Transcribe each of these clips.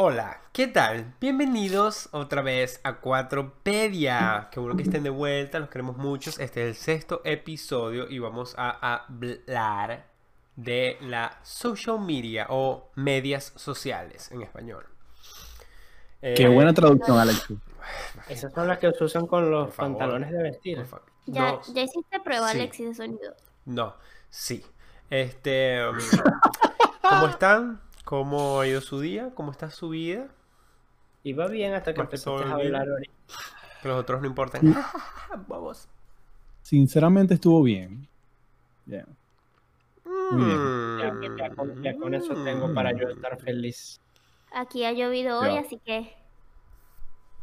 Hola, ¿qué tal? Bienvenidos otra vez a Cuatropedia. Qué bueno que estén de vuelta, los queremos muchos. Este es el sexto episodio y vamos a hablar de la social media o medias sociales en español. Qué Eh, buena traducción, Alex. Esas son las que se usan con los favor. pantalones de vestir. No, ya hiciste prueba, sí. Alexis, de sonido. No, sí. Este, um, ¿cómo están? ¿Cómo ha ido su día? ¿Cómo está su vida? Iba bien hasta que empezaste todo a hablar ahorita. Que los otros no importan. Vamos. Sinceramente estuvo bien. Bien. Muy bien. Ya, que- ya con, ya con eso tengo para yo estar feliz. Aquí ha llovido hoy, Ya. así que.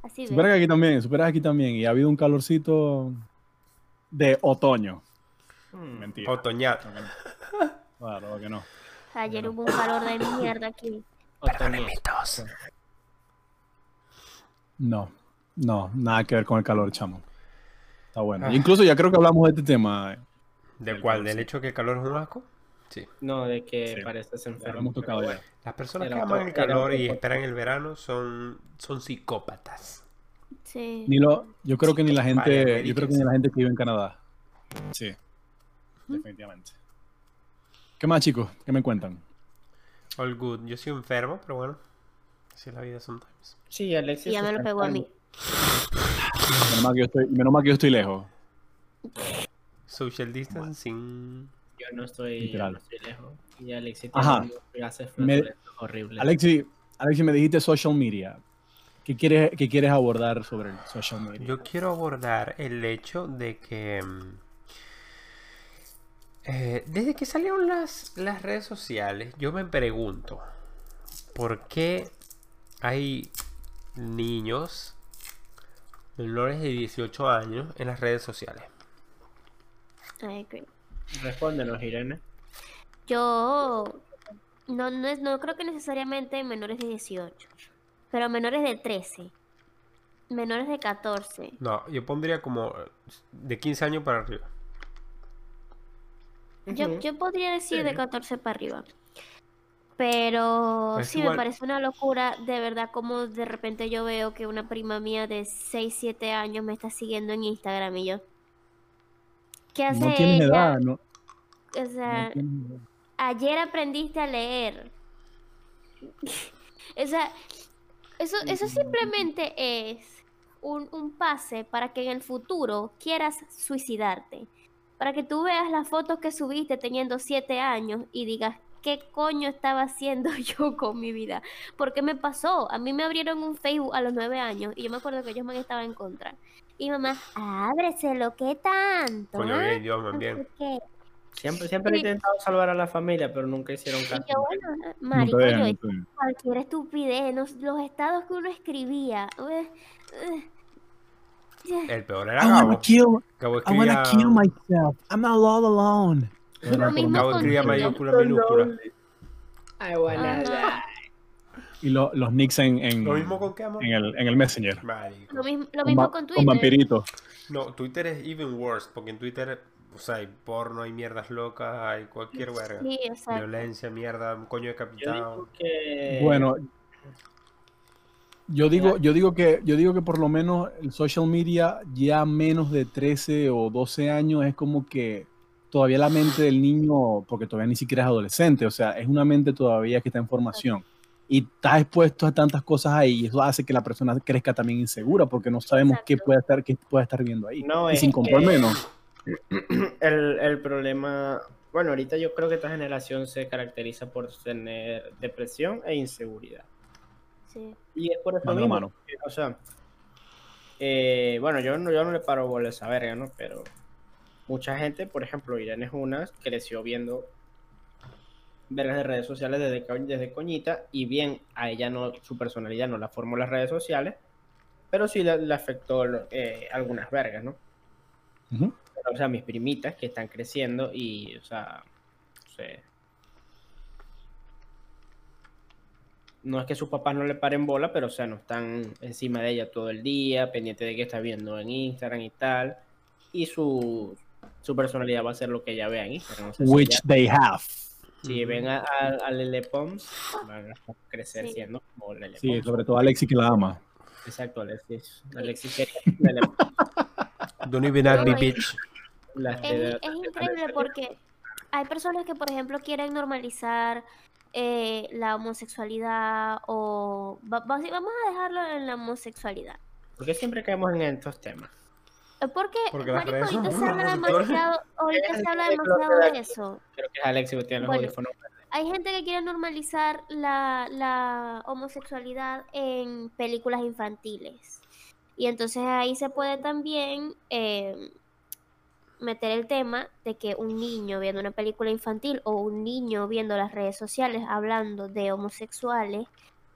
Así Supera que aquí también, supera aquí también. Y ha habido un calorcito de otoño. Hmm. Mentira. Otoñal. Claro, que no. Ayer hubo un calor de mierda aquí. Otoño. No, no, nada que ver con el calor, chamo. Está bueno. Ah. Incluso ya creo que hablamos de este tema. ¿Del El cual? calor, ¿Del hecho que el calor es un asco? Sí. No, de que Sí. pareces enfermo. tocado bueno. Las personas que aman el calor y esperan el verano son, son psicópatas. Sí. Ni lo, yo creo que ni la Vale, gente, yo creo que ni la gente que vive en Canadá. Sí, definitivamente. ¿Qué más, chicos? ¿Qué me cuentan? All good. Yo soy enfermo, pero bueno. Así es la vida sometimes. Sí, Alexis. Y ya me lo pegó a mí. Menos mal que yo estoy, menos mal que yo estoy lejos. Social distancing. Yo no estoy, yo no estoy lejos. Y Alexis Ajá. gases Me- flatulentos horribles. Alexi, Alexi, me dijiste social media. ¿Qué quieres, qué quieres abordar sobre el social media? Yo quiero abordar el hecho de que mm, eh, desde que salieron las, las redes sociales, yo me pregunto por qué hay niños menores de 18 años en las redes sociales. I agree. Respóndenos, Irene. Yo. No, no, es, no creo que necesariamente menores de 18. Pero menores de 13. Menores de 14. No, yo pondría como de 15 años para arriba. Yo, yo podría decir de Sí. 14 para arriba. Pero Es sí igual- me parece una locura, de verdad, como de repente yo veo que una prima mía de 6, 7 años me está siguiendo en Instagram y yo. ¿Qué hace no ella? edad, no, O sea, no ayer aprendiste a leer. o sea, eso, eso simplemente es un, un pase para que en el futuro quieras suicidarte. Para que tú veas las fotos que subiste teniendo siete años y digas, ¿qué coño estaba haciendo yo con mi vida? ¿Por qué me pasó? A mí me abrieron un Facebook a los nueve años y yo me acuerdo que ellos me estaban en contra. Y mamá, ábreselo, ¿qué tanto? Coño, ah? bien, sé qué". Siempre, siempre he intentado salvar a la familia, pero nunca hicieron Y caso. yo, bueno, No te marico, yo no cualquier estupidez, los, los estados que uno escribía. eh, eh, ya. El peor era I Gabo. kill, Gabo I wanna escribía, kill myself. I'm not all alone. Lo mismo Gabo con escribía mayúscula, minúscula. I wanna Ajá. Y lo- los nicks en, en, Lo mismo con qué, amor. en, el, en el Messenger. Marico. Lo mismo, lo Con mismo con con Twitter. vampiritos. No, Twitter es even worse, porque en Twitter, o sea, hay porno, hay mierdas locas, hay cualquier verga. Sí, exacto. Violencia, mierda, un coño decapitado. que. Bueno, yo digo, yo digo que, yo digo que por lo menos el social media ya menos de 13 o 12 años es como que todavía la mente del niño, porque todavía ni siquiera es adolescente, o sea, es una mente todavía que está en formación. Y está expuesto a tantas cosas ahí, y eso hace que la persona crezca también insegura, porque no sabemos qué puede estar, qué puede estar viendo ahí. No, y es sin comprar menos. el, el problema. Bueno, ahorita yo creo que esta generación se caracteriza por tener depresión e inseguridad. Sí. Y es por eso Mano mismo. mano. O sea, eh, bueno, yo no, yo no le paro bola a esa verga, ¿no? Pero mucha gente, por ejemplo, Irene es una, creció viendo vergas de redes sociales desde, desde coñita y bien, a ella no, su personalidad no la formó las redes sociales, pero sí le, afectó eh, algunas vergas, ¿no? Pero, o sea, mis primitas que están creciendo y, o sea, no sé. No es que sus papás no le paren bola, pero, o sea, no están encima de ella todo el día, pendiente de qué está viendo en Instagram y tal. Y su, su personalidad va a ser lo que ella vea en Instagram. Si Which ella- they have. Si ven a, a, a Lele Pons, van a crecer Sí. siendo como Lele Sí, Pons. sobre todo Alexi que la ama. Exacto, Alexis. Alexis quería Lele Pons. Don't even ask me, bitch. Es increíble porque hay personas que, por ejemplo, quieren normalizar eh, la homosexualidad o va- va- vamos a dejarlo en la homosexualidad. ¿Por qué siempre caemos en estos temas? Eh, Porque, Porque marico, ahorita se habla demasiado, ahorita se habla demasiado de eso. Creo que es Alexis que tiene los Bueno. audífonos. Hay gente que quiere normalizar la, la homosexualidad en películas infantiles. Y entonces ahí se puede también eh, meter el tema de que un niño viendo una película infantil o un niño viendo las redes sociales hablando de homosexuales,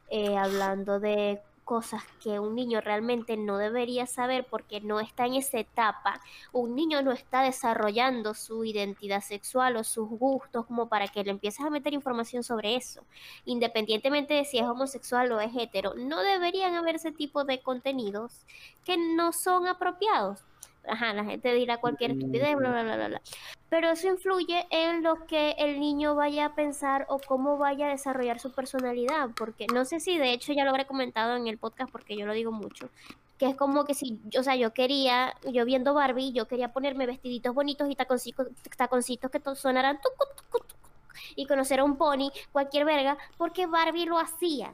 eh, hablando de cosas que un niño realmente no debería saber porque no está en esa etapa. Un niño no está desarrollando su identidad sexual o sus gustos como para que le empieces a meter información sobre eso. Independientemente de si es homosexual o es hetero, no deberían haber ese tipo de contenidos que no son apropiados. Ajá, la gente dirá cualquier estupidez, bla, bla, bla, bla, bla. Pero eso influye en lo que el niño vaya a pensar o cómo vaya a desarrollar su personalidad. Porque no sé si de hecho ya lo habré comentado en el podcast porque yo lo digo mucho. Que es como que si, o sea, yo quería, yo viendo Barbie, yo quería ponerme vestiditos bonitos y taconcitos, taconcitos que sonaran tucu, tucu, tucu, y conocer a un pony, cualquier verga, porque Barbie lo hacía.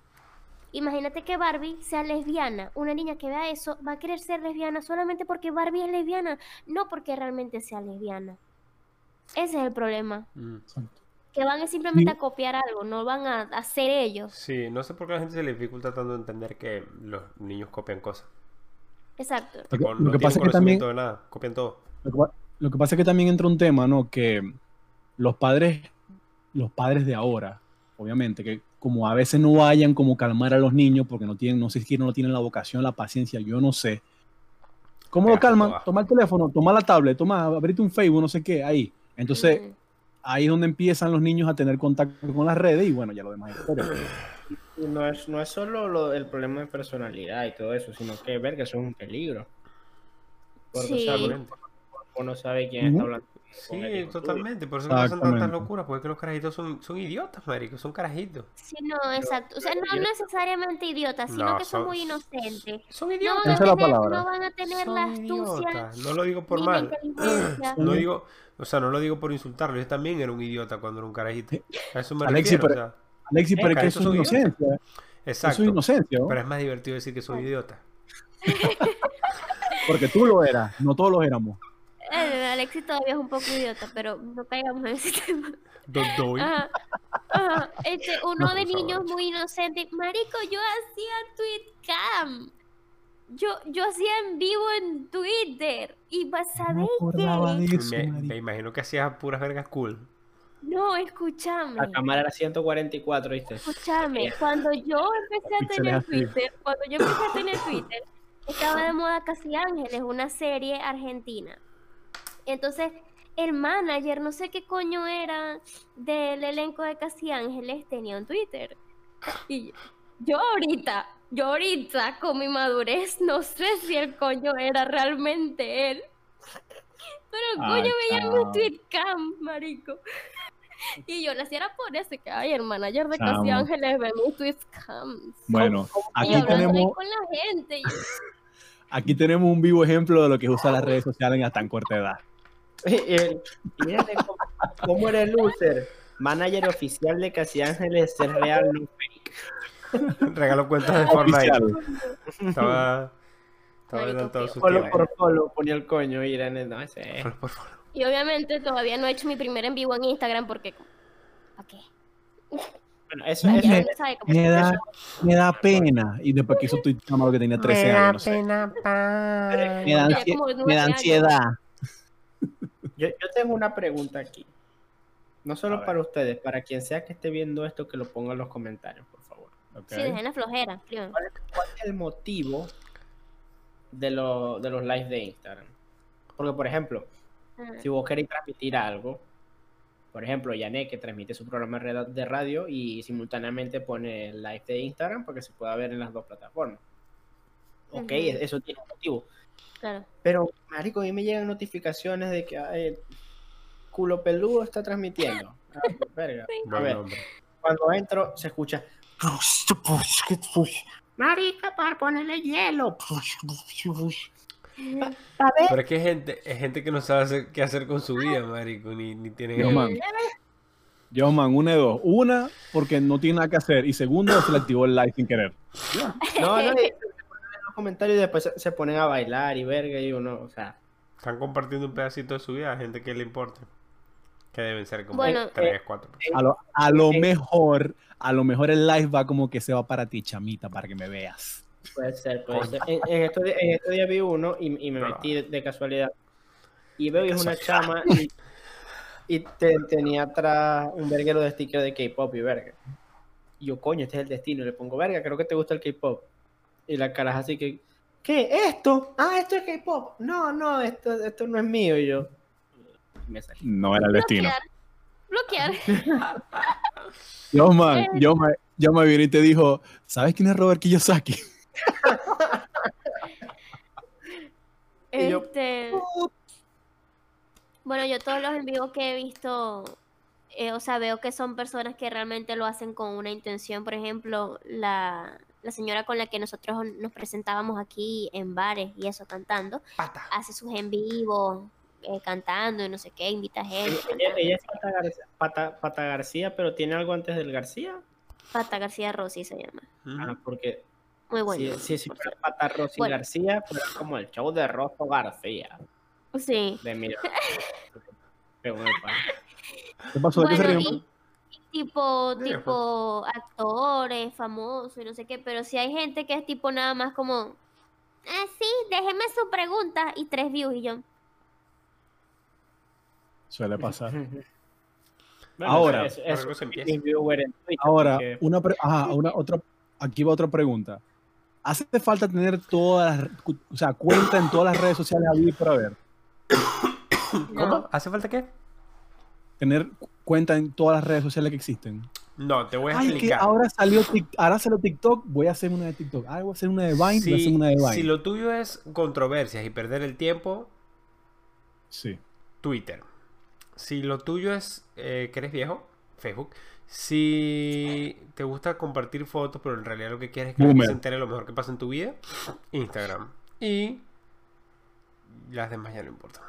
Imagínate que Barbie sea lesbiana. Una niña que vea eso va a querer ser lesbiana solamente porque Barbie es lesbiana, no porque realmente sea lesbiana. Ese es el problema. Mm. Que van a simplemente Sí. a copiar algo, no van a hacer ellos. Sí, no sé por qué a la gente se le dificulta tanto entender que los niños copian cosas. Exacto. Lo que- Tipo, lo no que pasa es que también- conocimiento de nada, copian todo. Lo que, lo que pasa es que también entra un tema, ¿no? Que los padres, los padres de ahora, obviamente, que como a veces no vayan como calmar a los niños porque no tienen, no sé si no tienen la vocación, la paciencia, yo no sé. ¿Cómo lo calman? Toma el teléfono, toma la tablet, toma, abrite un Facebook, no sé qué, ahí. Entonces, ahí es donde empiezan los niños a tener contacto con las redes y bueno, ya lo demás es historia. Y No es, no es solo lo- el problema de personalidad y todo eso, sino que ver que eso es un peligro. Porque, o sea, Sí. uno- uno no sabe quién está hablando. Sí, totalmente. Por eso que pasan tantas locuras, porque los carajitos son, son idiotas, marico, son carajitos. Sí, no, exacto. O sea, no necesariamente idiotas, sino No, que son son- muy inocentes. Son No idiotas. van, a Esa es la tener, no van a tener la Son astucia idiotas. No lo digo por mal. No digo, o sea, no lo digo por insultarlo. Yo también era un idiota cuando era un carajito. A eso me Alexis, refiero. pero- o sea, pero es que eso es son inocencia. exacto. Eso es inocencia, ¿no? Pero es más divertido decir que soy idiota. Porque tú lo eras, no todos lo éramos. Eh, Alexis todavía es un poco idiota, pero no caigamos en ese tema. Don Doy. Ajá. Ajá. Este, uno No, de favor. niños muy inocente. Marico, yo hacía tweetcam. Yo, yo hacía en vivo en Twitter. Y vas a No ver me acordaba qué. eso, Me, me imagino que hacías puras vergas cool. No, escúchame. La cámara era 144, ¿viste? Escúchame, cuando yo empecé a tener. Twitter, cuando yo empecé a tener Twitter, estaba de moda Casi Ángeles, una serie argentina. Entonces, el manager, no sé qué coño era del elenco de Casi Ángeles, tenía un Twitter. Y yo ahorita, yo ahorita con mi madurez, no sé si el coño era realmente él. Pero el coño veía chao. mi tweetcam, marico. Y yo le hacía era por eso que, ay, el manager de Casi. Ángeles ve mis tweetcams. Bueno, aquí ahí tenemos, con la gente. y aquí tenemos un vivo ejemplo de lo que es usar las redes sociales a tan corta edad. El- mírate cómo, cómo era el loser. Manager oficial de Casi Ángeles es real, no fake. Regaló cuentas de Fortnite. Oficial. Estaba. Estaba adelantado qué su Follow tiempo. por follow ponía el coño y era en el- no, ese es. Follow por follow. Y obviamente todavía no he hecho mi primer en vivo en Instagram porque. ¿Para qué? Bueno, eso, Me- eso- sabe cómo Me se da, me da pena. Y después que hizo tu cámara que tenía 13 años. no sé. pena, pa. Me da, nueve me da años. ansiedad. Yo, yo tengo una pregunta aquí. No solo para ustedes, para quien sea que esté viendo esto, que lo ponga en los comentarios, por favor. Ok. Sí, dejen la flojera. escriban. ¿Cuál es el motivo de, lo- de los lives de Instagram? Porque, por ejemplo, Ajá. si vos queréis transmitir algo, por ejemplo, Yané que transmite su programa de radio y simultáneamente pone el live de Instagram para que se pueda ver en las dos plataformas. Ok, eso tiene un motivo. Claro. Pero, marico, a mí me llegan notificaciones de que ay, culo peludo está transmitiendo. Verga. A ver, cuando entro se escucha. Marica, para ponerle hielo. A ver. Pero es que hay gente, hay gente que no sabe hacer- qué hacer con su vida, marico, ni, ni tienen Yo, man. Yo, man, una de dos. Una, porque no tiene nada que hacer. Y segunda, se le activó el like sin querer. No, no, comentarios y después se, ponen a bailar y verga y uno, o sea. Están compartiendo un pedacito de su vida a gente que le importa. Que deben ser como Bueno, 3, 4. A lo, a lo Eh, mejor, a lo mejor el live va como que se va para ti, chamita, para que me veas. Puede ser, puede ser. En, en estos, di- en estos días vi uno y, y me Pero- metí de, de casualidad. Y veo y es una chama y, y te- tenía atrás un verguero de sticker de K-pop y verga. Y yo, coño, este es el destino. Y le pongo, verga, creo que te gusta el K-pop. Y la cara es así que, ¿qué? ¿Esto? Ah, esto es K-pop. No, no, esto, esto no es mío. Y yo, y me salí. No era el destino. Bloquear. Bloquear. Yo, man, yo me, yo me vine y te dijo, ¿sabes quién es Robert Kiyosaki? Yo- Este, bueno, yo todos los en vivo que he visto, eh, o sea, veo que son personas que realmente lo hacen con una intención. Por ejemplo, la, la señora con la que nosotros nos presentábamos aquí en bares y eso cantando, Pata. hace sus en vivo eh, cantando y no sé qué, invita gente. Ella, ella es Pata García, Pata, Pata García, pero tiene algo antes del García. Pata García Rossi se llama. Ah, porque Muy bueno. si, si, si fuera Pata Rosy Bueno. García, fuera como el show de Rosso García. Sí. De mira. Qué bueno, pa. ¿Qué pasó? ¿De qué se Bueno, y tipo, Mira, tipo actores famosos y no sé qué, pero si hay gente que es tipo nada más como, ah, sí, déjeme su pregunta y tres views y yo, Suele pasar. Bueno, Ahora, eso- eso algo se es empieza. mi viewer en Twitter, Ahora, porque- una, pre- ajá, una otra, aquí va otra pregunta. ¿Hace falta tener todas las, o sea, cuenta en todas las redes sociales a vivir para ver? ¿Cómo? ¿Hace falta qué? Tener cu- cuenta en todas las redes sociales que existen. No, te voy a Ay, que explicar. ahora salió, Tik- ahora salió TikTok, voy a hacer una de TikTok. Ah, voy a hacer una de Vine, voy a hacer una de Vine. si lo tuyo es controversias y perder el tiempo, Sí. Twitter. Si lo tuyo es eh, que eres viejo, Facebook. Si te gusta compartir fotos, pero en realidad lo que quieres es que Boomer. se entere lo mejor que pasa en tu vida, Instagram. Y las demás ya no importan.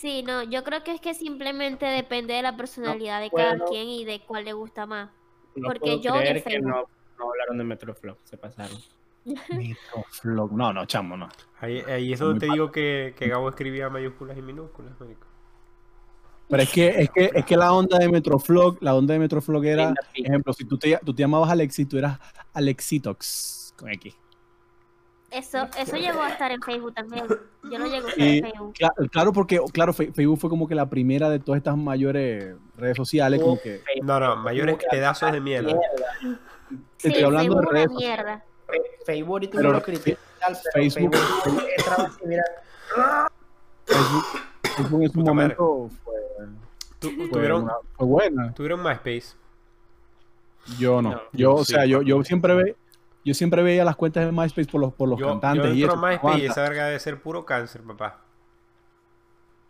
Sí, no, yo creo que es que simplemente depende de la personalidad de puedo- cada quien y de cuál le gusta más. no porque puedo yo creer que no, no hablaron de Metroflop, se pasaron. Microflog. No, no, chamo, no. Ahí, ahí es donde te digo que, que Gabo escribía mayúsculas y minúsculas, marico. Pero es que, es que, es que la onda de Metroflog, la onda de Metroflog era, Pink. ejemplo, si tú te, tú te llamabas Alexis, tú eras Alexitox con X. Eso, eso llegó a estar en Facebook también. Yo lo llego a Y en Facebook. cla- claro, porque claro, Facebook fue como que la primera de todas estas mayores redes sociales, como que No, no, mayores pedazos de mierda. Mierda. Sí, estoy hablando de Facebook redes mierda. Facebook ahorita Pero no lo critica, Facebook- Facebook Facebook, en su Puta momento fue, fue tuvieron, una- fue buena. tuvieron MySpace. Yo no. No, yo, o sí, sea, yo, yo siempre ve, yo siempre veía las cuentas de MySpace por los, por los Yo, yo cantantes y entro eso. MySpace y esa verga debe ser puro cáncer, papá.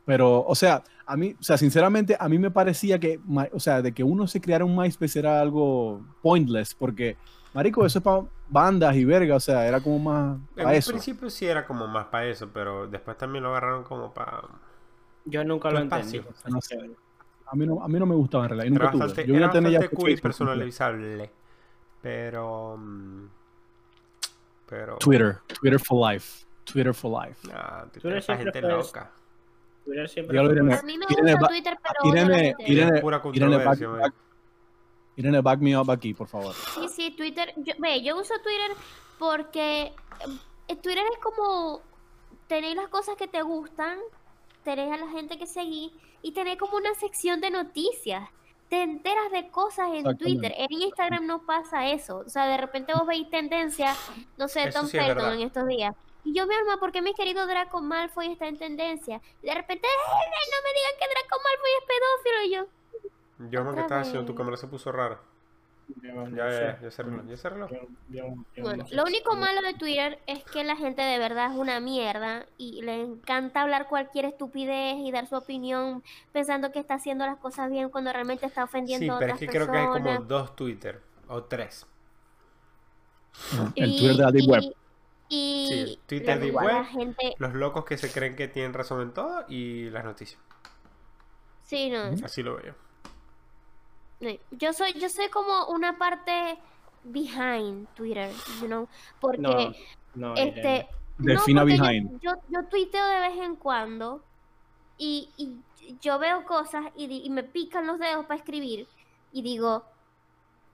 Pero, o sea, a mí, o sea, sinceramente, a mí me parecía que, my- o sea, de que uno se creara un MySpace era algo pointless, porque, marico, eso es para bandas y verga, o sea, era como más En para un eso. principio sí era como más para eso, pero después también lo agarraron como para... yo nunca lo entendí. así No sé. A mí no, a mí no me gustaba en realidad, nunca tuve. bastante, Yo era a tener ya bastante cool y personalizable. Pero... mm, Pero... Twitter, Twitter for life, Twitter for life. Nah, Twitter es gente fue- loca. Twitter siempre. A mí me gusta Twitter, pero Irene. Irene, pura Irene, back, controversia, back- Irene, back me up aquí, por favor. Sí, sí, Twitter. Yo, ve, yo uso Twitter porque eh, Twitter es como tener las cosas que te gustan, tener a la gente que seguís y tener como una sección de noticias. Te enteras de cosas en. Twitter. En Instagram no pasa eso. O sea, de repente vos veis tendencia, no sé, Eso Tom sí Felton en estos días. Y yo, mi alma, porque mi querido Draco Malfoy está en tendencia? Y de repente, "Ay, no me digan que Draco Malfoy es pedófilo. Y yo, Yo, man, que haciendo? Tu cámara se puso rara. Ya, ya, ya ya Bueno, lo único malo de Twitter es que la gente de verdad es una mierda y le encanta hablar cualquier estupidez y dar su opinión pensando que está haciendo las cosas bien cuando realmente está ofendiendo Sí, a pero otras es que creo que hay como personas. dos Twitter o tres. El Y- Twitter de Web. Y, Sí, el Twitter la Web. gente, Los locos que se creen que tienen razón en todo y las noticias. sí, no. Así lo veo. Sí, Yo soy, yo soy como una parte behind Twitter, you know, porque No, no, este. Defina porque yo- behind. Yo, yo, tuiteo de vez en cuando y, y yo veo cosas y, me pican los dedos para escribir y digo,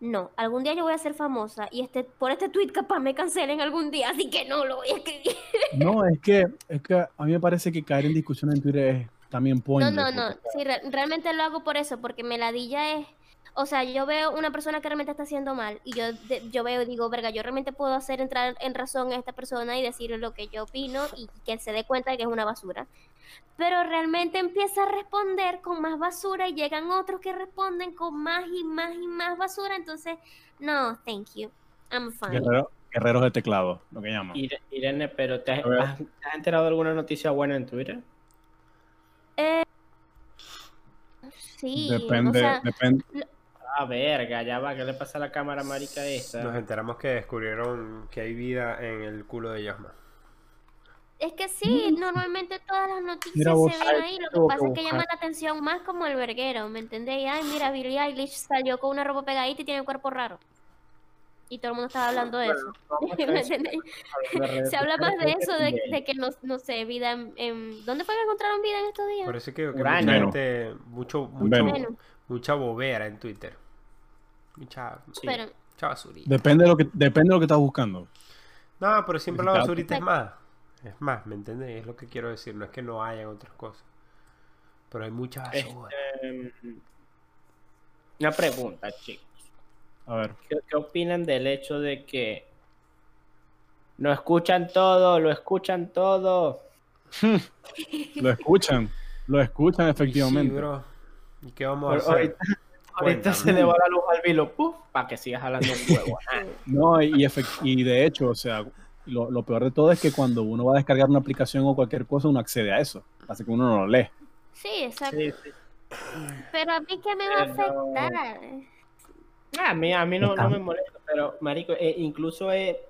no, algún día yo voy a ser famosa y este por este tweet capaz me cancelen algún día, así que no lo voy a escribir. No, es que, es que a mí me parece que caer en discusión en Twitter es también No, pointless. no, no, porque- sí, re- realmente lo hago por eso, porque me ladilla es, o sea, yo veo una persona que realmente está haciendo mal y yo, de- yo veo y digo, verga, yo realmente puedo hacer entrar en razón a esta persona y decirle lo que yo opino y que se dé cuenta de que es una basura. Pero realmente empieza a responder con más basura y llegan otros que responden con más y más y más basura, entonces, no, thank you, I'm fine. Guerrero- guerreros de teclado, lo que llaman. Ire- Irene, pero ¿te has, A ver. has- te has enterado de alguna noticia buena en Twitter? Sí, depende, o sea, depende. Ah, verga, ya va, ¿qué le pasa a la cámara marica esta? Nos enteramos que descubrieron que hay vida en el culo de Yasma. Es que sí, normalmente todas las noticias Mira vos, se ven ahí, lo que que pasa es que llama la atención más como el verguero, ¿me entendéis? Ay, mira, Billie Eilish salió con una ropa pegadita y tiene el cuerpo raro. Y todo el mundo estaba hablando de eso. ¿Me entendéis? Se habla más de eso, de, que no, no sé, vida en, en- ¿Dónde fue que encontraron vida en estos días? Por eso que, que mucha gente, mucho, mucho. Bueno, mucha bobera en Twitter. Mucha, Sí. pero mucha basurita. Depende de lo que, depende de lo que estás buscando. No, pero siempre la basurita es más. Es más, ¿me entendés? Es lo que quiero decir. No es que no hayan otras cosas. Pero hay mucha basura. Este, una pregunta, chicos. A ver. ¿Qué, qué opinan del hecho de que no escuchan todo, lo escuchan todo? Lo escuchan. Lo escuchan efectivamente. Sí, bro. ¿Y qué vamos a hacer? ahorita, se le va la luz al vilo, puf, para que sigas jalando un huevo. No, y, de hecho, o sea, lo, lo peor de todo es que cuando uno va a descargar una aplicación o cualquier cosa, uno accede a eso. Así que uno no lo lee. sí, exacto. sí, sí. Pero a mí, ¿qué me va a afectar? Ah, a mí, a mí no, no me molesta, pero, marico, eh, incluso he...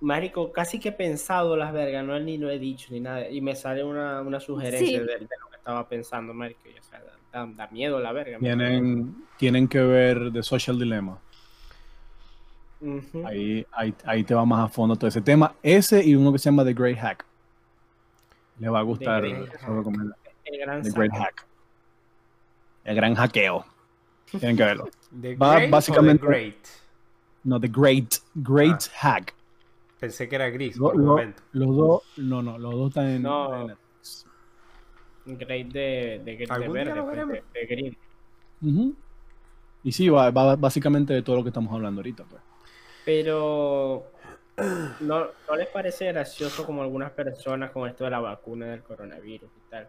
Marico, casi que he pensado las vergas, no ni lo he dicho ni nada, y me sale una, una sugerencia Sí. de, de lo que estaba pensando, marico, y, o sea, da, da miedo la verga. Tienen, tienen que ver The Social Dilemma. Ahí, ahí, ahí te va más a fondo todo ese tema. Ese y uno que se llama The Great Hack. Le va a gustar. El gran The Great. Hack. El gran hackeo. Tienen que verlo. ¿The va Great básicamente- The Great? No, The Great, Great Hack. Pensé que era gris Lo- por un momento. los dos, no, no, los dos están en. No. en Great de, de, de Algún día verde, lo pues, veremos. de, de green. Ujú. Y sí, va, va básicamente de todo lo que estamos hablando ahorita. Pues. Pero ¿no, ¿no les parece gracioso como algunas personas con esto de la vacuna del coronavirus y tal?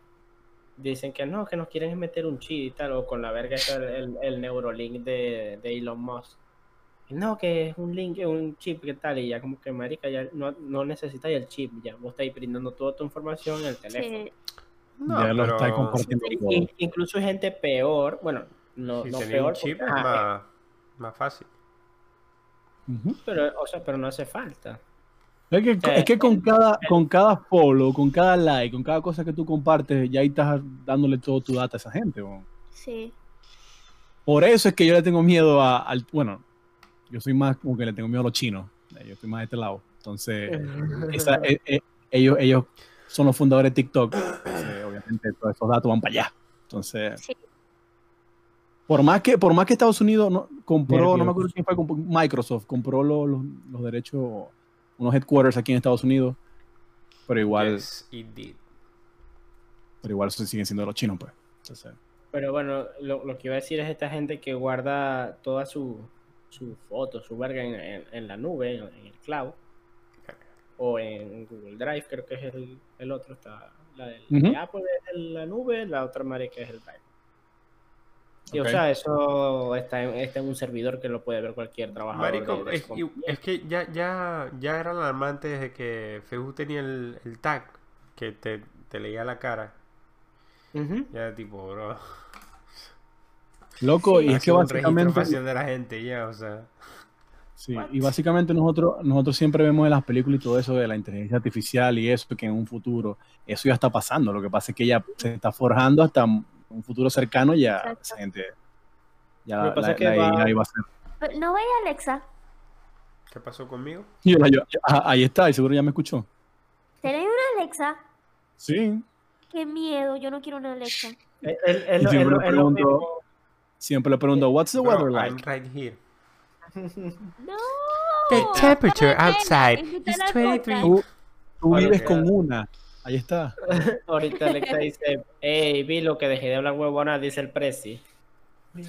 Dicen que no, que nos quieren meter un chip y tal, o con la verga esa, el, el, el Neurolink de, de Elon Musk. No, que es un link, un chip, ¿qué tal? Y ya como que, marica, ya no, no necesitáis el chip, ya vos estáis brindando toda tu información en el teléfono. Sí. No, ya lo pero está compartiendo. In- incluso hay gente peor, bueno, no, si no tenés peor, un chip porque, es ajá, más, más fácil. Pero, o sea, pero no hace falta. Es que, Eh, es que con, cada, con cada follow, con cada like, con cada cosa que tú compartes, ya ahí estás dándole todo tu data a esa gente. weón. Sí. Por eso es que yo le tengo miedo a, al. Bueno, yo soy más como que le tengo miedo a los chinos. Eh, Yo estoy más de este lado. Entonces, esa- eh, eh, ellos, ellos son los fundadores de TikTok. Entonces, obviamente, todos esos datos van para allá. Entonces, Sí. por más que, por más que Estados Unidos no, compró, no me acuerdo quién fue, compró- Microsoft compró los, los, los derechos, unos headquarters aquí en Estados Unidos, pero igual, Yes, pero igual se siguen siendo los chinos, pues. Entonces, Pero bueno, lo, lo que iba a decir es esta gente que guarda toda su, su foto, su verga en, en- en la nube, en, en el cloud, o en Google Drive, creo que es el, el otro, está la del- de Apple es el- la nube, la otra marica es el Drive. Y, o sea, eso está en, está en un servidor que lo puede ver cualquier trabajador. Marico, de- de es, que ya, ya, ya era alarmante desde que Facebook tenía el, el tag que te, te leía la cara. Ujú. Ya tipo, bro. Loco, y es que básicamente, de la gente ya, o sea. Sí, y básicamente nosotros, nosotros siempre vemos en las películas y todo eso de la inteligencia artificial y eso, que en un futuro, eso ya está pasando. Lo que pasa es que ya se está forjando hasta un futuro cercano, ya Exacto. esa gente, ya Lo que la, pasa la- es que la va- iba a ser. Pero no vaya Alexa. ¿Qué pasó conmigo? Yo la- yo- ah, ahí está, y seguro ya me escuchó. ¿Tenés una Alexa? Sí, Qué miedo, yo no quiero una Alexa. Lo- siempre le pregunto- siempre le pregunto, what's the Bro, weather I'm like? right here. No. The temperature outside is a la 23. coca. Tú, tú vives con una. Ahí está. Ahorita Alexa dice, hey, vi lo que dejé de hablar huevona, dice el Prezi.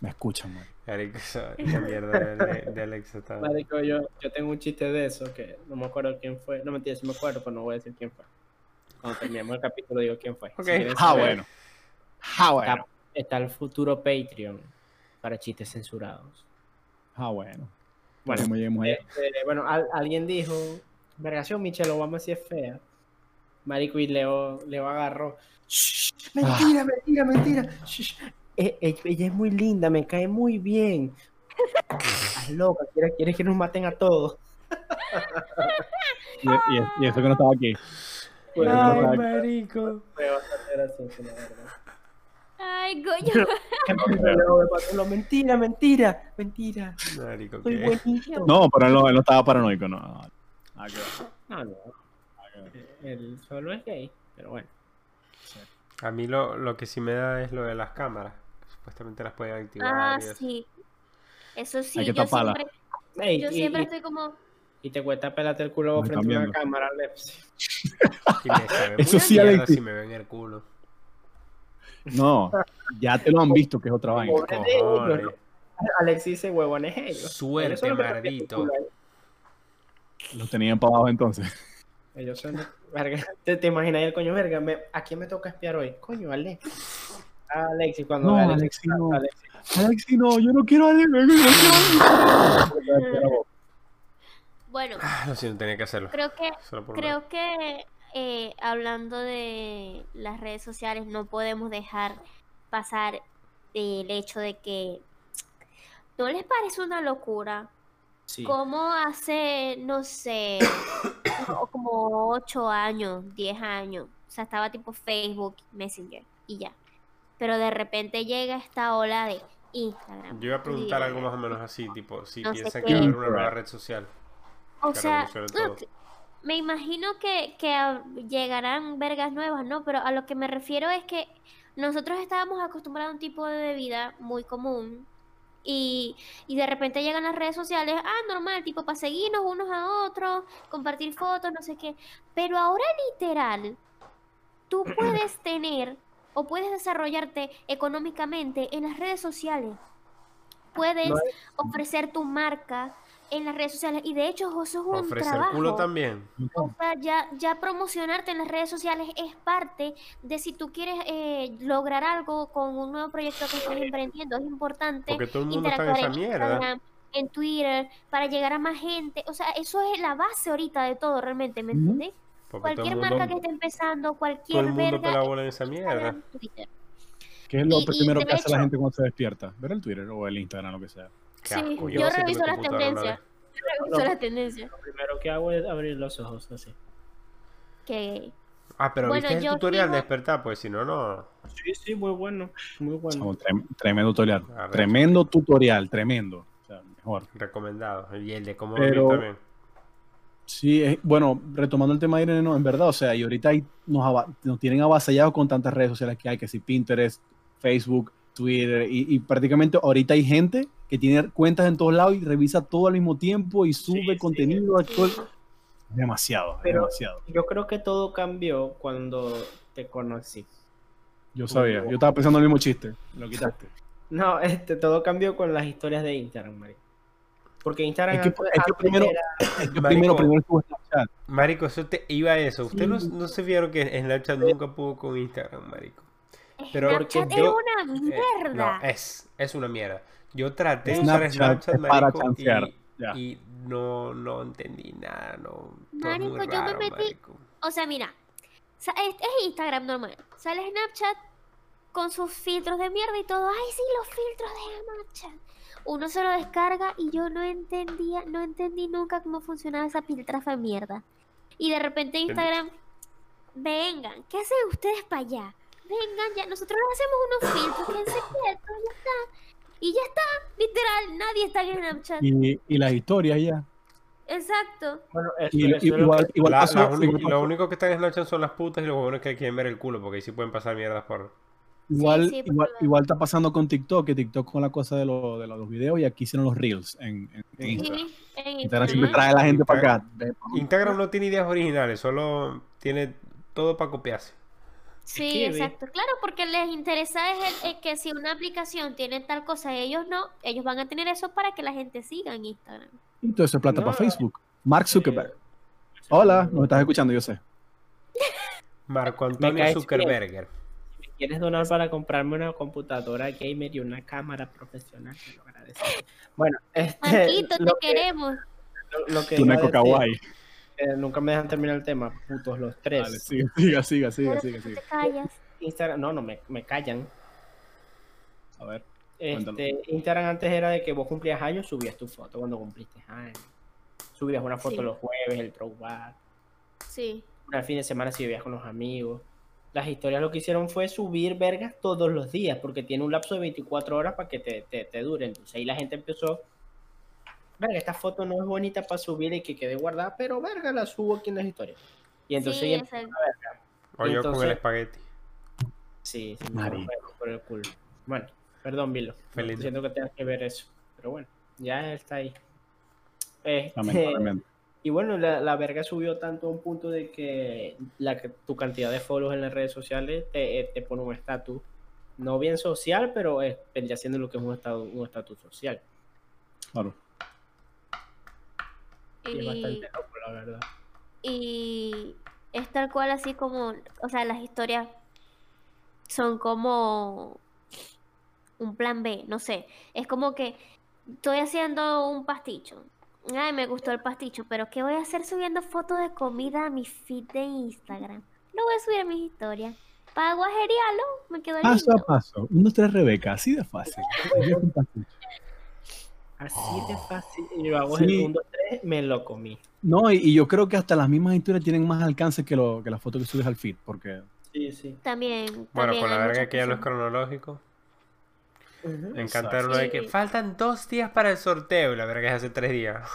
Me escuchan, man. Marico, esa mierda de, de Alexa está. Marico, yo, yo tengo un chiste de eso que no me acuerdo quién fue. No mentira, sí me acuerdo, pero no voy a decir quién fue. Cuando terminemos el capítulo digo quién fue. Ok. quieren Ah, saber, bueno. Ah, bueno. Está, está el futuro Patreon para chistes censurados. Ah, bueno. Bueno, allá. Este, bueno, al- alguien dijo, vergación, Michelle Obama sí es fea. Marico y Leo, Leo agarró. "Shh, mentira, mentira, mentira. Eh, eh, ella es muy linda, me cae muy bien. Estás loca, quieres, quieres que nos maten a todos. Y, y- y eso que no estaba aquí. Pues, Ay, no, marico. fue bastante gracioso, la verdad. Ay, coño. No, mentira, mentira, mentira. No, pero él no, él no estaba paranoico, no. no. Nada que ver. No, no. Él solo es gay, pero bueno. A mí lo, lo que sí me da es lo de las cámaras. Supuestamente las pueden activar. Ah, y eso. sí. Eso sí, Hay que yo taparla. siempre, Ey, yo y- siempre y- estoy como, Y te cuesta pelarte el culo Me frente a una cámara, Leps. Y me sabe Eso sí, Alexis. si me ven el culo. No, ya te lo han visto que es otra vaina. Pobre de ellos, Cojones. ¿no? Alex dice huevones ellos. Suerte, Ellos los maldito. culo ahí. Lo tenían para abajo entonces. Ellos son verga. ¿Te, te imaginas el coño, verga? me- ¿A quién me toca espiar hoy? Coño, Alex. Ah, Alex, y cuando No, ve a Alexi, no. Alex, Alexi, no, yo no quiero a Alex. bueno, Ah, lo siento, tenía que hacerlo. creo que Creo que eh, hablando de las redes sociales no podemos dejar pasar el hecho de que ¿no les parece una locura? Sí. Como hace, no sé, como- como 8 años, 10 años, o sea, estaba tipo Facebook, Messenger y ya. Pero de repente llega esta ola de Instagram. Yo iba a preguntar algo más o menos así, tipo, si No piensan que va a haber una nueva red social. O sea, me imagino que, que llegarán vergas nuevas, ¿no? Pero a lo que me refiero es que nosotros estábamos acostumbrados a un tipo de vida muy común y, y de repente llegan las redes sociales, ah, normal, tipo para seguirnos unos a otros, compartir fotos, no sé qué. Pero ahora literal, tú puedes tener o puedes desarrollarte económicamente en las redes sociales. Puedes No ofrecer tu marca en las redes sociales y de hecho eso es un Ofrecer trabajo. culo también. O sea, ya, ya promocionarte en las redes sociales es parte de si tú quieres eh, lograr algo con un nuevo proyecto que estés emprendiendo. Es importante Porque todo el mundo está en interactuar esa en mierda. Instagram, en Twitter, para llegar a más gente. O sea, eso es la base ahorita de todo realmente, ¿me entiendes? Porque Cualquier todo mundo, marca que esté empezando, todo cualquier el mundo verga, en esa mierda. ¿Qué es lo Y- y primero de que hace la hecho- gente cuando se despierta? Ver el Twitter o el Instagram, lo que sea. Qué Sí, asco, yo reviso las tendencias. Yo reviso No. las tendencias. Lo primero que hago es abrir los ojos así. Que Ah, pero Bueno, viste el tutorial de despertar, pues si no, no. Sí, sí, muy bueno. Muy bueno. Trem- tremendo tutorial. Tremendo tutorial, tremendo. O sea, mejor. Recomendado. Y el de cómo Pero- también. Sí, es- bueno, retomando el tema de Irene, no, en verdad, o sea, y ahorita hay- nos, nos tienen avasallados con tantas redes sociales que hay, que si Pinterest, Facebook, Twitter, y, y prácticamente ahorita hay gente que tiene cuentas en todos lados y revisa todo al mismo tiempo y sube sí. contenido. a todo el- Es demasiado, Pero- demasiado. Yo creo que todo cambió cuando te conocí. Yo sabía, yo estaba pensando en el mismo chiste, lo quitaste. No, este, todo cambió con las historias de Instagram, marico. Porque Instagram Es que- antes- es que primero- era- Es que Marico. primero, primero estuvo Snapchat. Marico, eso te iba a eso. Ustedes no, Sí. no se vieron que Snapchat nunca pudo con Instagram, marico. Pero Snapchat yo- es una Eh, mierda. no, es, es una mierda. Yo traté de Snapchat usar Snapchat, para marico, chancear, y, y no, no entendí nada, no. Marico, yo me metí- marico. O sea, mira, es, es Instagram normal. Sale Snapchat con sus filtros de mierda y todo. Ay, sí, los filtros de Snapchat. Uno se lo descarga y yo no entendía, no entendí nunca cómo funcionaba esa filtrafa de mierda. Y de repente Instagram, vengan, ¿qué hacen ustedes para allá? Vengan ya, nosotros hacemos unos filtros, quédense quietos, ya está. Y ya está, literal, nadie está en Snapchat. Y, y las historias ya. Exacto. Bueno, eso, Y, lo- eso y- es lo igual, que- igual La- pasó- la uni- igual lo pasó- único que están en Snapchat son las putas y los buenos que quieren ver el culo, porque ahí sí pueden pasar mierdas por. Igual, sí, igual, igual está pasando con TikTok, que TikTok con la cosa de, lo- de los videos y aquí hicieron los reels en, en- en Instagram. Sí, en Instagram siempre trae a la gente para acá. Instagram no tiene ideas originales, solo tiene todo para copiarse. Sí, Escribe. exacto. Claro, porque les interesa es, el- es que si una aplicación tiene tal cosa y ellos no, ellos van a tener eso para que la gente siga en Instagram. Y todo eso es plata No. para Facebook. Mark Zuckerberg. Eh, Hola, nos estás escuchando, yo sé. Marco Antonio Zuckerberger. Si me quieres donar para comprarme una computadora gamer y una cámara profesional, te lo agradezco. Bueno, este, Marquito, te que, queremos. lo, lo que Tu iba a neko decir, kawaii. Eh, nunca me dejan terminar el tema, putos los tres. Dale, siga, siga, siga, siga, siga, siga. te callas. Instagram, no, no, me, me callan. A ver. Este, Instagram antes era de que vos cumplías años, subías tu foto cuando cumpliste años. Subías una foto Sí. los jueves, el throwback. Sí. Una fin de semana si vivías con los amigos. Las historias lo que hicieron fue subir vergas todos los días, porque tiene un lapso de 24 horas para que te, te, te dure. Entonces ahí la gente empezó, verga, esta foto no es bonita para subir y que quede guardada, pero verga, la subo aquí en las historias. Y entonces sí. O yo con el espagueti. Sí, sí, me por el culo. Bueno, perdón, Vilo. Feliz. Siento que tengas que ver eso. Pero bueno, ya está ahí. Este, Lamentablemente. y bueno, la, la verga subió tanto a un punto de que la, tu cantidad de follows en las redes sociales te, eh, te pone un estatus. No bien social, pero es, vendría siendo lo que es un estado- un estatus social. Claro. Y es bastante loco, la verdad. y es tal cual así como, o sea, las historias son como un plan B, no sé. Es como que estoy haciendo un pasticho. Ay, me gustó el pasticho, pero ¿qué voy a hacer subiendo fotos de comida a mi feed de Instagram? Lo voy a subir a mis historias. Para guajerearlo, me quedo Paso a paso. Un, dos, tres, Rebeca. Así de fácil. Yo. Así de fácil. Yo hago Sí. el 1, 2, 3, me lo comí. No, y, y yo creo que hasta las mismas historias tienen más alcance que, lo, que las fotos que subes al feed. Porque Sí, sí. También, Bueno, también con la verga que ya no es cronológico. Ujú. Me encanta uno de que faltan dos días para el sorteo. y La verga es hace tres días.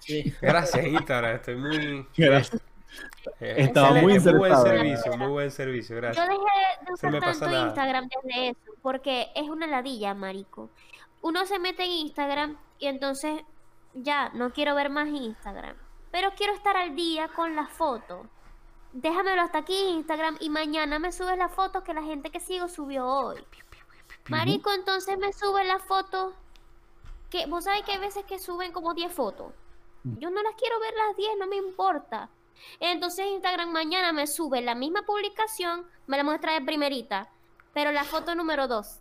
Sí. Gracias, Instagram. Estoy muy. Gracias. Eh, Estaba excelente, muy Muy buen servicio, muy buen servicio. Yo Gracias. dejé de usar tanto. Instagram desde eso, porque es una ladilla, marico. Uno se mete en Instagram y entonces ya no quiero ver más Instagram, pero quiero estar al día con las fotos. Déjamelo hasta aquí Instagram y mañana me subes la foto que la gente que sigo subió hoy. Marico, entonces me sube la foto que vos sabés que hay veces que suben como 10 fotos. Yo no las quiero ver las 10, no me importa. Entonces Instagram mañana me sube la misma publicación, me la muestra de primerita, pero la foto número 2.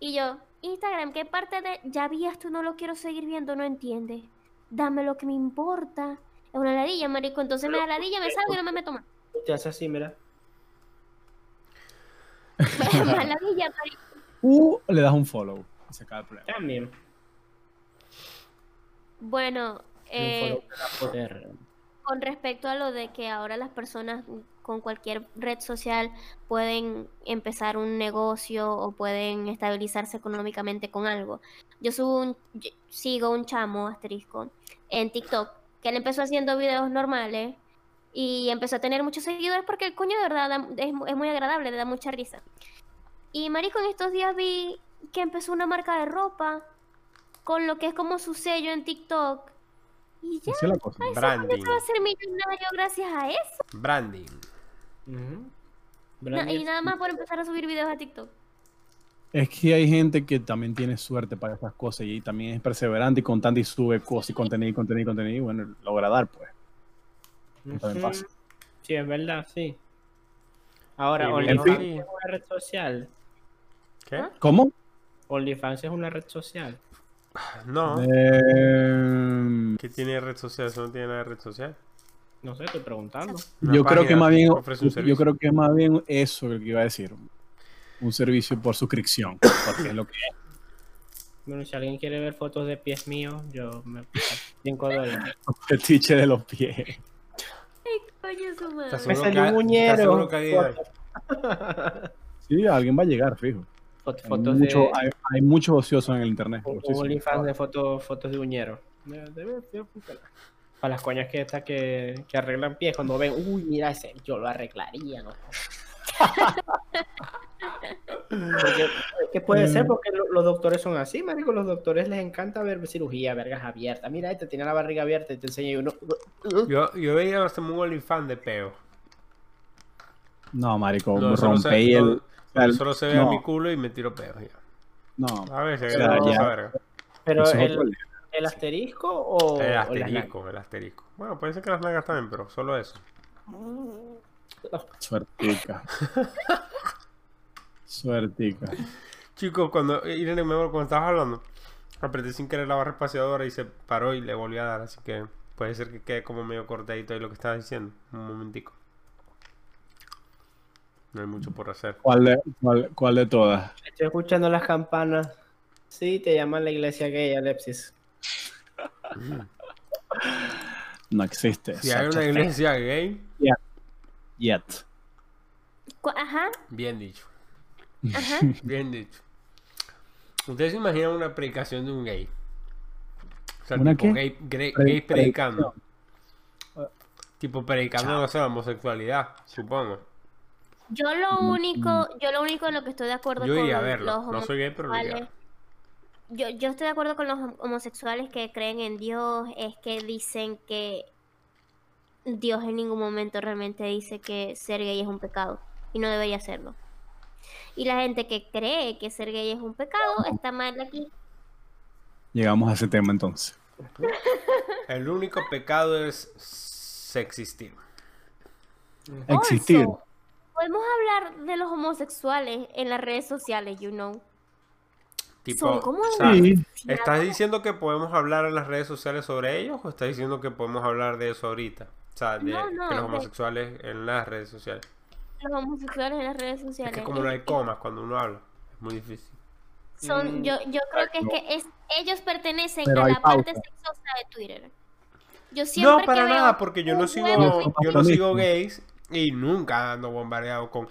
Y yo, Instagram, ¿qué parte de ya vi esto y no lo quiero seguir viendo? No entiende. Dame lo que me importa. Es una ladilla, marico. Entonces me da ladilla, me salgo y no me meto más. Te hace así, mira. Más ladilla, marico. uh, le das un follow. Se acaba el problema. También. Bueno, eh, follow para poder. con respecto a lo de que ahora las personas con cualquier red social pueden empezar un negocio o pueden estabilizarse económicamente con algo. Yo subo un, yo sigo un chamo asterisco en TikTok que él empezó haciendo videos normales y empezó a tener muchos seguidores porque el coño de verdad da- es, mu- es muy agradable, le da mucha risa. Y marico, en estos días vi que empezó una marca de ropa con lo que es como su sello en TikTok. Y ya, Branding. a hacer millonario gracias a eso. Branding. Y nada más por empezar a subir videos a TikTok. Es que hay gente que también tiene suerte para estas cosas y también es perseverante y constante y sube cosas y contenido y contenido y contenido y bueno, logra dar pues. También pasa. Sí, es verdad, sí. Ahora, Y OnlyFans es una red social. ¿Qué? ¿Ah? ¿Cómo? OnlyFans es una red social. No. Eh, ¿Qué tiene red social? Eso no tiene nada de red social. No sé, estoy preguntando. Una yo creo que más bien, un yo creo que más bien eso lo que iba a decir. Un servicio por suscripción. Porque es lo que es. Bueno, si alguien quiere ver fotos de pies míos, yo me 5 dólares. fetiche de los pies. Coño, su madre. ¿Estás Me salió que- un muñero. ¿Estás seguro que? Sí, alguien va a llegar, fijo. Fot- Hay, Fotos mucho, de. hay, hay mucho ocioso en el internet. Un muchísimo. OnlyFans de fotos, fotos de uñero. Debe- debe- debe funcionar. Para las coñas que estas que, que arreglan pies, cuando ven, uy, mira ese, yo lo arreglaría, ¿no? Porque, ¿Qué puede ser? Porque lo- los doctores son así, marico. Los doctores les encanta ver cirugía, vergas abiertas. Mira, este tiene la barriga abierta y te enseña y uno. Yo, yo veía hasta un OnlyFans de peo. No, marico, No, solo se, rompéis el. no, el- solo se ve no. mi culo y me tiro peos ya. No, A veces, O sea, ya. verga. Pero el, el asterisco o. El o asterisco, el asterisco. Bueno, puede ser que las nalgas también, pero solo eso. Suertica. Suertica. Chicos, cuando Irene, me cuando estabas hablando, apreté sin querer la barra espaciadora y se paró y le volví a dar, así que puede ser que quede como medio cortadito ahí lo que estabas diciendo. Un momentico. No hay mucho por hacer. ¿Cuál de, cuál, cuál de todas? Estoy escuchando las campanas. Sí, te llaman la iglesia gay, Alepsis. No existe. Si hay una iglesia gay, Yet. Ajá, bien dicho. ajá. Bien dicho. ¿Ustedes se imaginan una predicación de un gay? O sea, ¿Una tipo qué? gay, predicando. Tipo predicando, no sé, la homosexualidad, supongo. Yo lo único, yo lo único en lo que estoy de acuerdo Yo con iría a los verlo. No soy gay, pero lo iría a homosexuales, ver. Yo, yo estoy de acuerdo con los hom- homosexuales que creen en Dios, es que dicen que Dios en ningún momento realmente dice que ser gay es un pecado y no debería serlo. Y la gente que cree que ser gay es un pecado está mal aquí. Llegamos a ese tema entonces. El único pecado es existir. Existir. Also, podemos hablar de los homosexuales en las redes sociales, you know. Tipo, Son como o sea, Sí. ¿estás diciendo que podemos hablar en las redes sociales sobre ellos o estás diciendo que podemos hablar de eso ahorita? O sea, de No, no, que los de- homosexuales en las redes sociales. Los homosexuales en las redes Es sociales. que como no hay es- comas cuando uno habla, es muy difícil. Son, Mm, yo, yo creo que es que es, ellos pertenecen Pero a la parte sexosa de Twitter. Yo siempre No, para que nada, porque yo no sigo, yo no sigo gays y nunca ando bombardeado con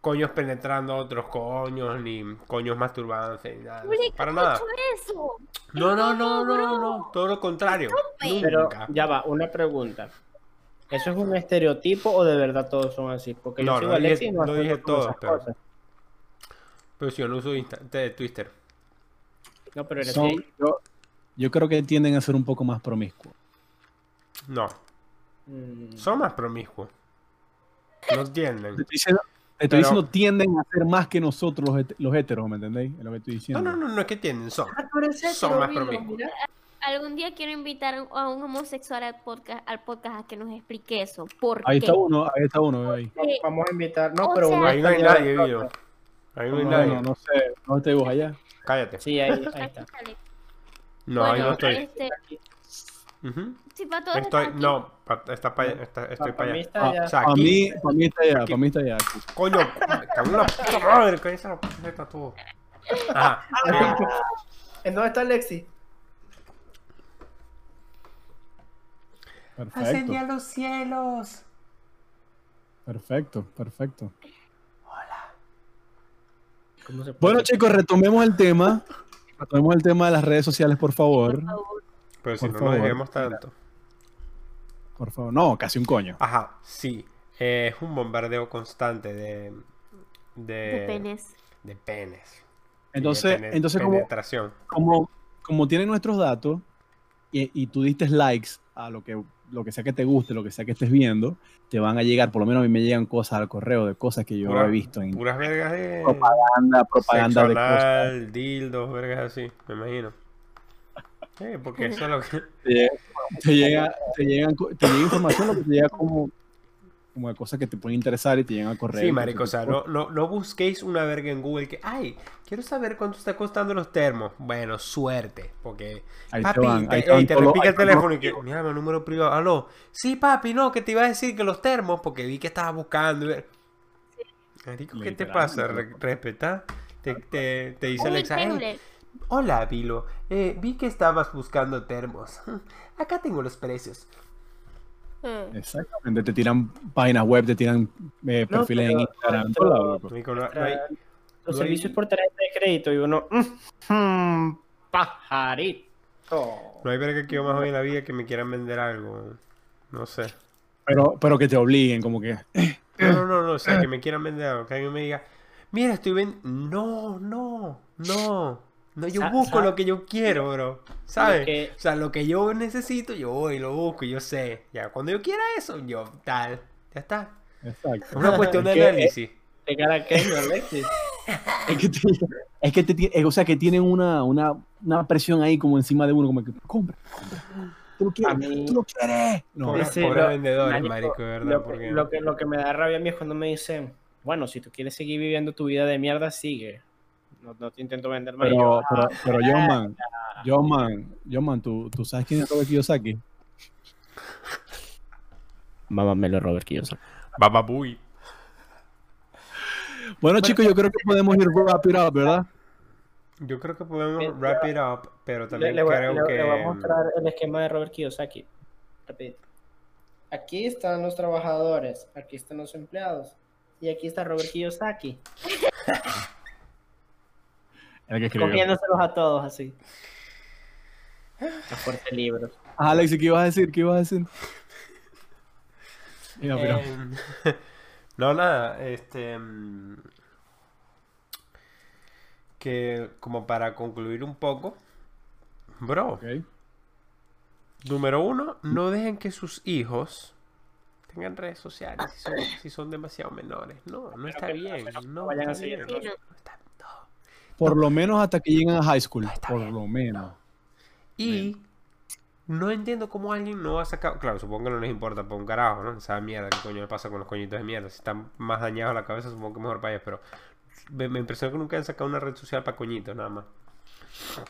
coños penetrando a otros coños, ni coños masturbándose, ni nada. Para nada. eso. No, no, no, no, bro. no, todo lo contrario. Pero ya va, una pregunta. ¿Eso es un estereotipo o de verdad todos son así? Porque yo No, sigo no dije- y no no dije todos, esas pero- cosas. Pero si yo no uso Insta- de Twitter. No, pero eres Son- yo, yo creo que tienden a ser un poco más promiscuos. No, Mm, son más promiscuos. No tienden. Te estoy diciendo, te estoy Pero- diciendo tienden a ser más que nosotros los, het- los heteros, ¿me entendéis? Es lo que estoy No, diciendo. no, no, no es que tienden, son. Ah, Son más promiscuos. Algún día quiero invitar a un homosexual al podcast, al podcast a que nos explique eso. ¿Por Ahí qué? está uno, ahí está uno, ahí. Vamos a invitar. No, o pero sea- uno Ahí no hay nadie, Guido. Ahí no hay No, nadie. no, no sé, no estoy vos allá. Cállate. Sí, ahí, ahí está. No, ahí no estoy. este, Ujú. sí, para todos Estoy, está no, pa- está pa- está- estoy Pa- para pa' allá. O sea, Para aquí, mí, para mí está allá, aquí. para mí está allá. coño, en la puta madre, todo. Ajá. bien. ¿En dónde está Alexi? Perfecto, los cielos. perfecto, perfecto. ¿Cómo se puede Bueno, chicos, retomemos el tema. Retomemos el tema de las redes sociales, por favor. Por favor. Pero si Por no favor. nos dejemos tanto. Por favor. No, casi un coño. Ajá, sí. eh, es un bombardeo constante de. De, De penes. de penes. Entonces, de entonces como, penetración. como, como tienen nuestros datos y, y tú diste likes a lo que, lo que sea que te guste, lo que sea que estés viendo, te van a llegar, por lo menos a mí me llegan cosas al correo de cosas que yo Pura- he visto en Puras vergas de. propaganda, propaganda sexo de cosas. dildos, vergas así, me imagino. Sí, porque eso es lo que. Te llega, te llega, te llegan co- te llega información, lo que te llega como como de cosas que te pueden interesar y te llegan a correr. Sí, marico, o sea, no, no, no busquéis una verga en Google que, ay, quiero saber cuánto está costando los termos. Bueno, suerte, porque, Ahí te papi, van, te, ahí te van ey, te los- repica el ahí van teléfono y que, mira, mi número privado, aló, sí, papi, no, que te iba a decir que los termos, porque vi que estabas buscando. Marico, ¿qué te pasa? Re- respeta. Te, te, te dice "Ey, increíble. Hola, Vilo. Eh, vi que estabas buscando termos. Acá tengo los precios. Mm. Exactamente, te tiran páginas web, te tiran eh, No, perfiles en pero- Instagram, en pero- no- no hay- Los hay- servicios por tarjeta de crédito y uno. mm, mm, pajarito. No hay verga que yo más hoy en la vida que me quieran vender algo. No sé. Pero, pero que te obliguen, como que. No, no, no, no, o sea, que me quieran vender algo. Que alguien me diga, mira, estoy vendiendo. No, no, no. No, yo Sa- busco lo que yo quiero, bro. ¿Sabes? Que- O sea, lo que yo necesito, yo voy lo busco y yo sé. Ya, cuando yo quiera eso, yo tal. Ya está. Exacto. Es una cuestión de análisis. ¿De cara qué, Alexis? Es que, te, es que te eh, o sea, que tienen una, una, una presión ahí como encima de uno, como que compra, compra. Tú lo A quieres, mí- tú lo quieres. No, Pobre, Sí, pobre lo- vendedores, marico, marico, de verdad. Lo, que- porque... lo que, lo que me da rabia a mí es cuando me dicen, bueno, si tú quieres seguir viviendo tu vida de mierda, sigue. No, no te intento vender más. Pero, pero, pero John Man, John Man, John Man, ¿tú, tú sabes quién es Robert Kiyosaki. Mámamelo, Robert Kiyosaki. Bababuy. Bueno, chicos, yo creo que podemos ir wrap it up, ¿verdad? Yo creo que podemos wrap it up, pero Le, también le voy, creo le- que... le voy a mostrar el esquema de Robert Kiyosaki. Rapidito. Aquí están los trabajadores, aquí están los empleados y aquí está Robert Kiyosaki. cogiéndoselos a todos así. La fuerte libros. Alex, ¿qué ibas a decir? ¿Qué ibas a decir? Mira, no, nada, este... mm, Que como para concluir un poco, bro, número uno, no dejen que sus hijos tengan redes sociales si son, si son demasiado menores. No, no está que bien. no No, vayan a no. Por lo menos hasta que lleguen a high school. Por bien. lo menos. Y no entiendo cómo alguien no ha sacado. Claro, supongo que no les importa por un carajo, ¿no? Esa mierda, ¿qué coño le pasa con los coñitos de mierda? Si están más dañados la cabeza, supongo que mejor para ellos, pero me, me impresiona que nunca han sacado una red social para coñitos, nada más.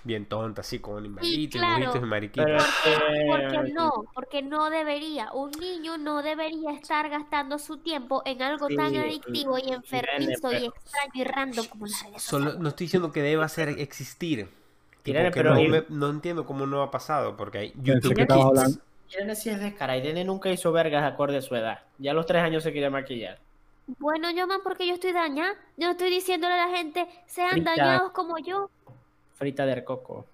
Bien tonta, así, con animalitos, claro. dibujitos y Porque no, porque no debería. Un niño no debería estar gastando su tiempo en algo Sí, tan adictivo y enfermizo y extraño y random como las redes Solo, sociales. no estoy diciendo que deba ser existir. Irene, pero no, ir- me- no entiendo cómo no ha pasado, porque hay YouTube Kids. hablando- Irene sí es descarada. Irene nunca hizo vergas acorde a su edad. Ya a los tres años se quería maquillar. Bueno, yo man, porque yo estoy dañada. Yo estoy diciéndole a la gente, sean Frita. dañados como yo. Frita del coco.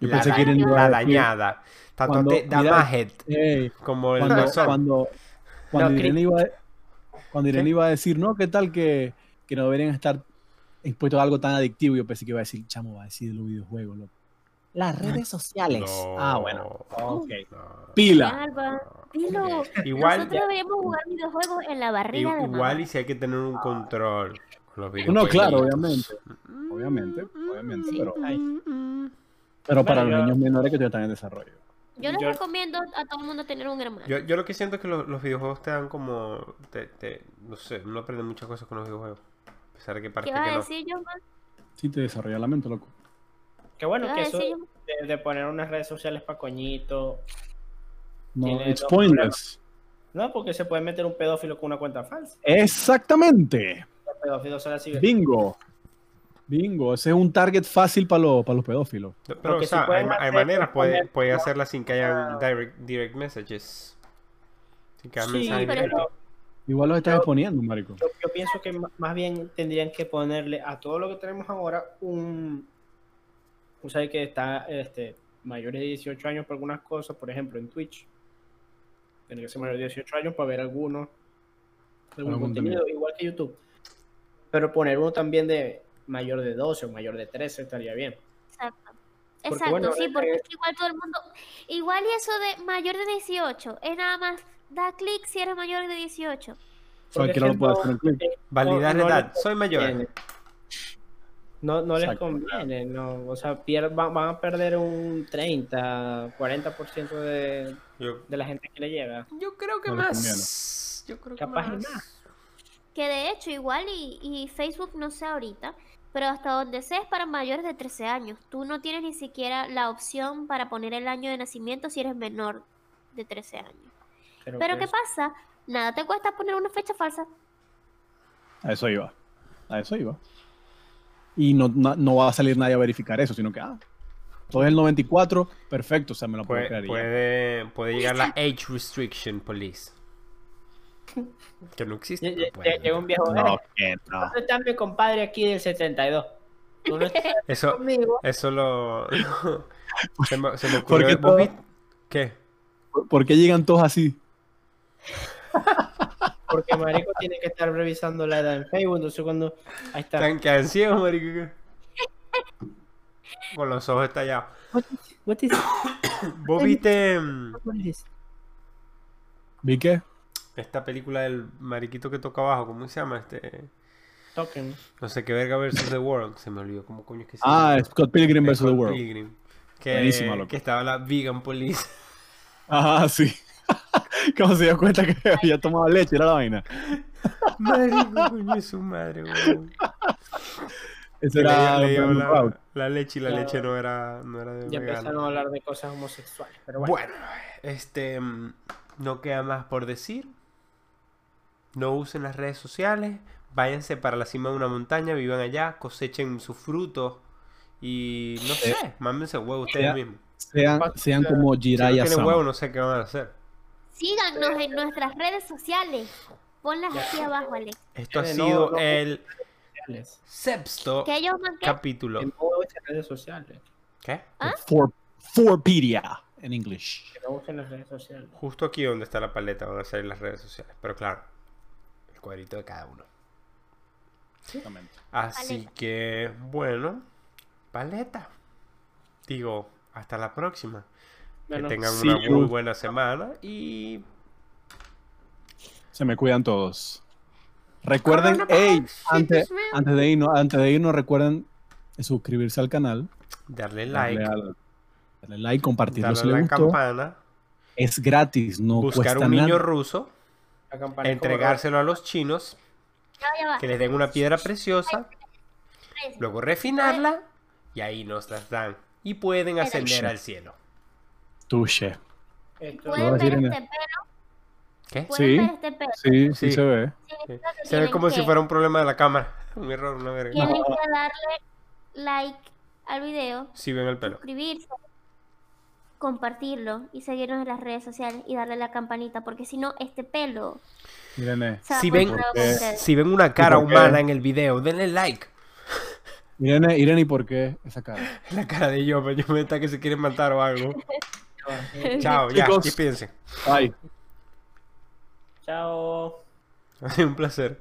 Yo La, pensé que iba la a dañada. Tanto cuando- te da mira, majet Ey, como el cuando, cuando, cuando No, Irene, iba, cuando Irene iba a decir, no, ¿qué tal que, que no deberían estar expuestos a algo tan adictivo? Yo pensé que iba a decir, chamo, va a decir de los videojuegos, loco. Las redes sociales. No, Ah, bueno. Ok. no. Pila. Dilo. Igual, Nosotros deberíamos jugar videojuegos en la barriga de igual mamá. y si hay que tener un control con los No, claro, obviamente. Obviamente, obviamente, pero, Mm, pero para Bueno, los yo- niños menores que todavía están en desarrollo. Yo les Yo- recomiendo a todo el mundo tener un hermano. Yo, yo lo que siento es que los, los videojuegos te dan como. Te, te- no sé, uno aprende muchas cosas con los videojuegos. A pesar de que ¿Qué parece vas que a no. decir yo, man? Sí, te desarrolla la mente, loco. Qué bueno ¿Qué que eso decir yo? de, de poner unas redes sociales para coñito. No, it's pointless. No, porque se puede meter un pedófilo con una cuenta falsa. Exactamente. El pedófilo se la sigue. Bingo. Bingo. Ese es un target fácil para los, para los pedófilos. Pero, Lo o que sí sea, hay, maneras, puede, poner- puede hacerla sin que haya Ah. direct, direct messages. Sin que haya Sí, mensajes pero- directos. Igual los estás Yo- exponiendo, marico. Yo, yo pienso que más bien tendrían que ponerle a todo lo que tenemos ahora un. O sea, que está este, mayores de 18 años por algunas cosas, por ejemplo, en Twitch. Tiene que ser mayor de 18 años para ver algunos. Algún Algún contenido, igual que YouTube. Pero poner uno también de mayor de 12 o mayor de 13 estaría bien. Exacto. Porque, Exacto, bueno, sí, porque es que igual todo el mundo. Igual y eso de mayor de 18, es nada más da clic si eres mayor de 18. Cualquiera lo puede hacer clic. eh, Validar no- no edad. les Soy mayor. conviene. No, no les Exacto. conviene, no, o sea, pier- van, van a perder un 30, 40% de, Yo, de la gente que le llega. yo creo que No más. yo creo que Capaz más. más. Que de hecho, igual y, y Facebook no sé ahorita, pero hasta donde sé es para mayores de 13 años. Tú no tienes ni siquiera la opción para poner el año de nacimiento si eres menor de 13 años. Pero que ¿qué es- pasa? Nada te cuesta poner una fecha falsa. A eso iba. A eso iba. Y no, no, no va a salir nadie a verificar eso, sino que, ah, todo es el 94, perfecto, o sea, me lo puedo puede llegar la Age Restriction Police. Que no existe. Lle- pero lle- puede Llega un viejo. No, "Eh, que no. ¿Dónde está mi compadre aquí del 72? Tú no estás Eso, conmigo. eso lo. se, me, se me ¿Por qué ¿Vos todo-? ¿Qué? ¿Por- ¿Por qué llegan todos así? Porque Marico tiene que estar revisando la edad en Facebook. Entonces, cuando. Ahí está. Tan ciegos, marico. Con los ojos estallados. What is, what is, ¿Vos viste ¿Vi qué? Esta película del mariquito que toca abajo? ¿Cómo se llama? Este. Token. No sé qué verga versus The World. Se me olvidó cómo coño es que se Ah, llama. Scott Pilgrim vs. The World. Pilgrim. Que, Buenísima, loco. que estaba la Vegan Police. Ah, sí. ¿Cómo se dio cuenta que había tomado leche? Era la vaina. Marico, coño es su madre, weón. Le- era le dio Brandon la, la leche y la Claro. leche no era, no era de Ya vegano. empezaron a hablar de cosas homosexuales. Pero bueno. Bueno, este mm, no queda más por decir. No usen las redes sociales, váyanse para la cima de una montaña, vivan allá, cosechen sus frutos y no sé, mámense huevo ustedes sea- mismos. Sean, sean como Si no Jiraiya tienen huevo, no sé qué van a hacer. Síganos en nuestras redes sociales. Ponlas aquí abajo, Alex. Esto ha Eh, sido el sexto capítulo. Usen redes sociales. ¿Qué? ¿Ah? For, Forpedia en English. Que no usen las redes sociales. Justo aquí donde está la paleta van a salir las redes sociales. Pero claro, el cuadrito de cada uno. Así Paleta. que, bueno, paleta. Digo, hasta la próxima. Bueno, que tengan una muy buena semana y Se me cuidan todos. Recuerden, hey, antes, antes, de irnos, antes de irnos, recuerden suscribirse al canal, darle like, darle, al- darle like, compartirlo si darle les gustó. campana, Es gratis, no buscar cuesta un niño nada. ruso, entregárselo a los chinos, que les den una piedra preciosa, luego refinarla y ahí nos las dan. Y pueden ascender al cielo. Lo Pueden a ver este el- pelo. ¿Qué? Sí. este pelo. Sí, sí, se ve. Se ve como si fuera un problema de la cámara. Un error, una verga. Tienen que darle like al video, Si ven el pelo. suscribirse, compartirlo y seguirnos en las redes sociales y darle la campanita, porque si no, este pelo Miren, Si ven-. Si ven una cara humana en el video, denle like. Miren, miren y por qué esa cara. La cara de yo, pero yo me está que se quieren matar o algo. Chao, ya, Chicos. despídense. Bye. Chao. Ha sido un placer.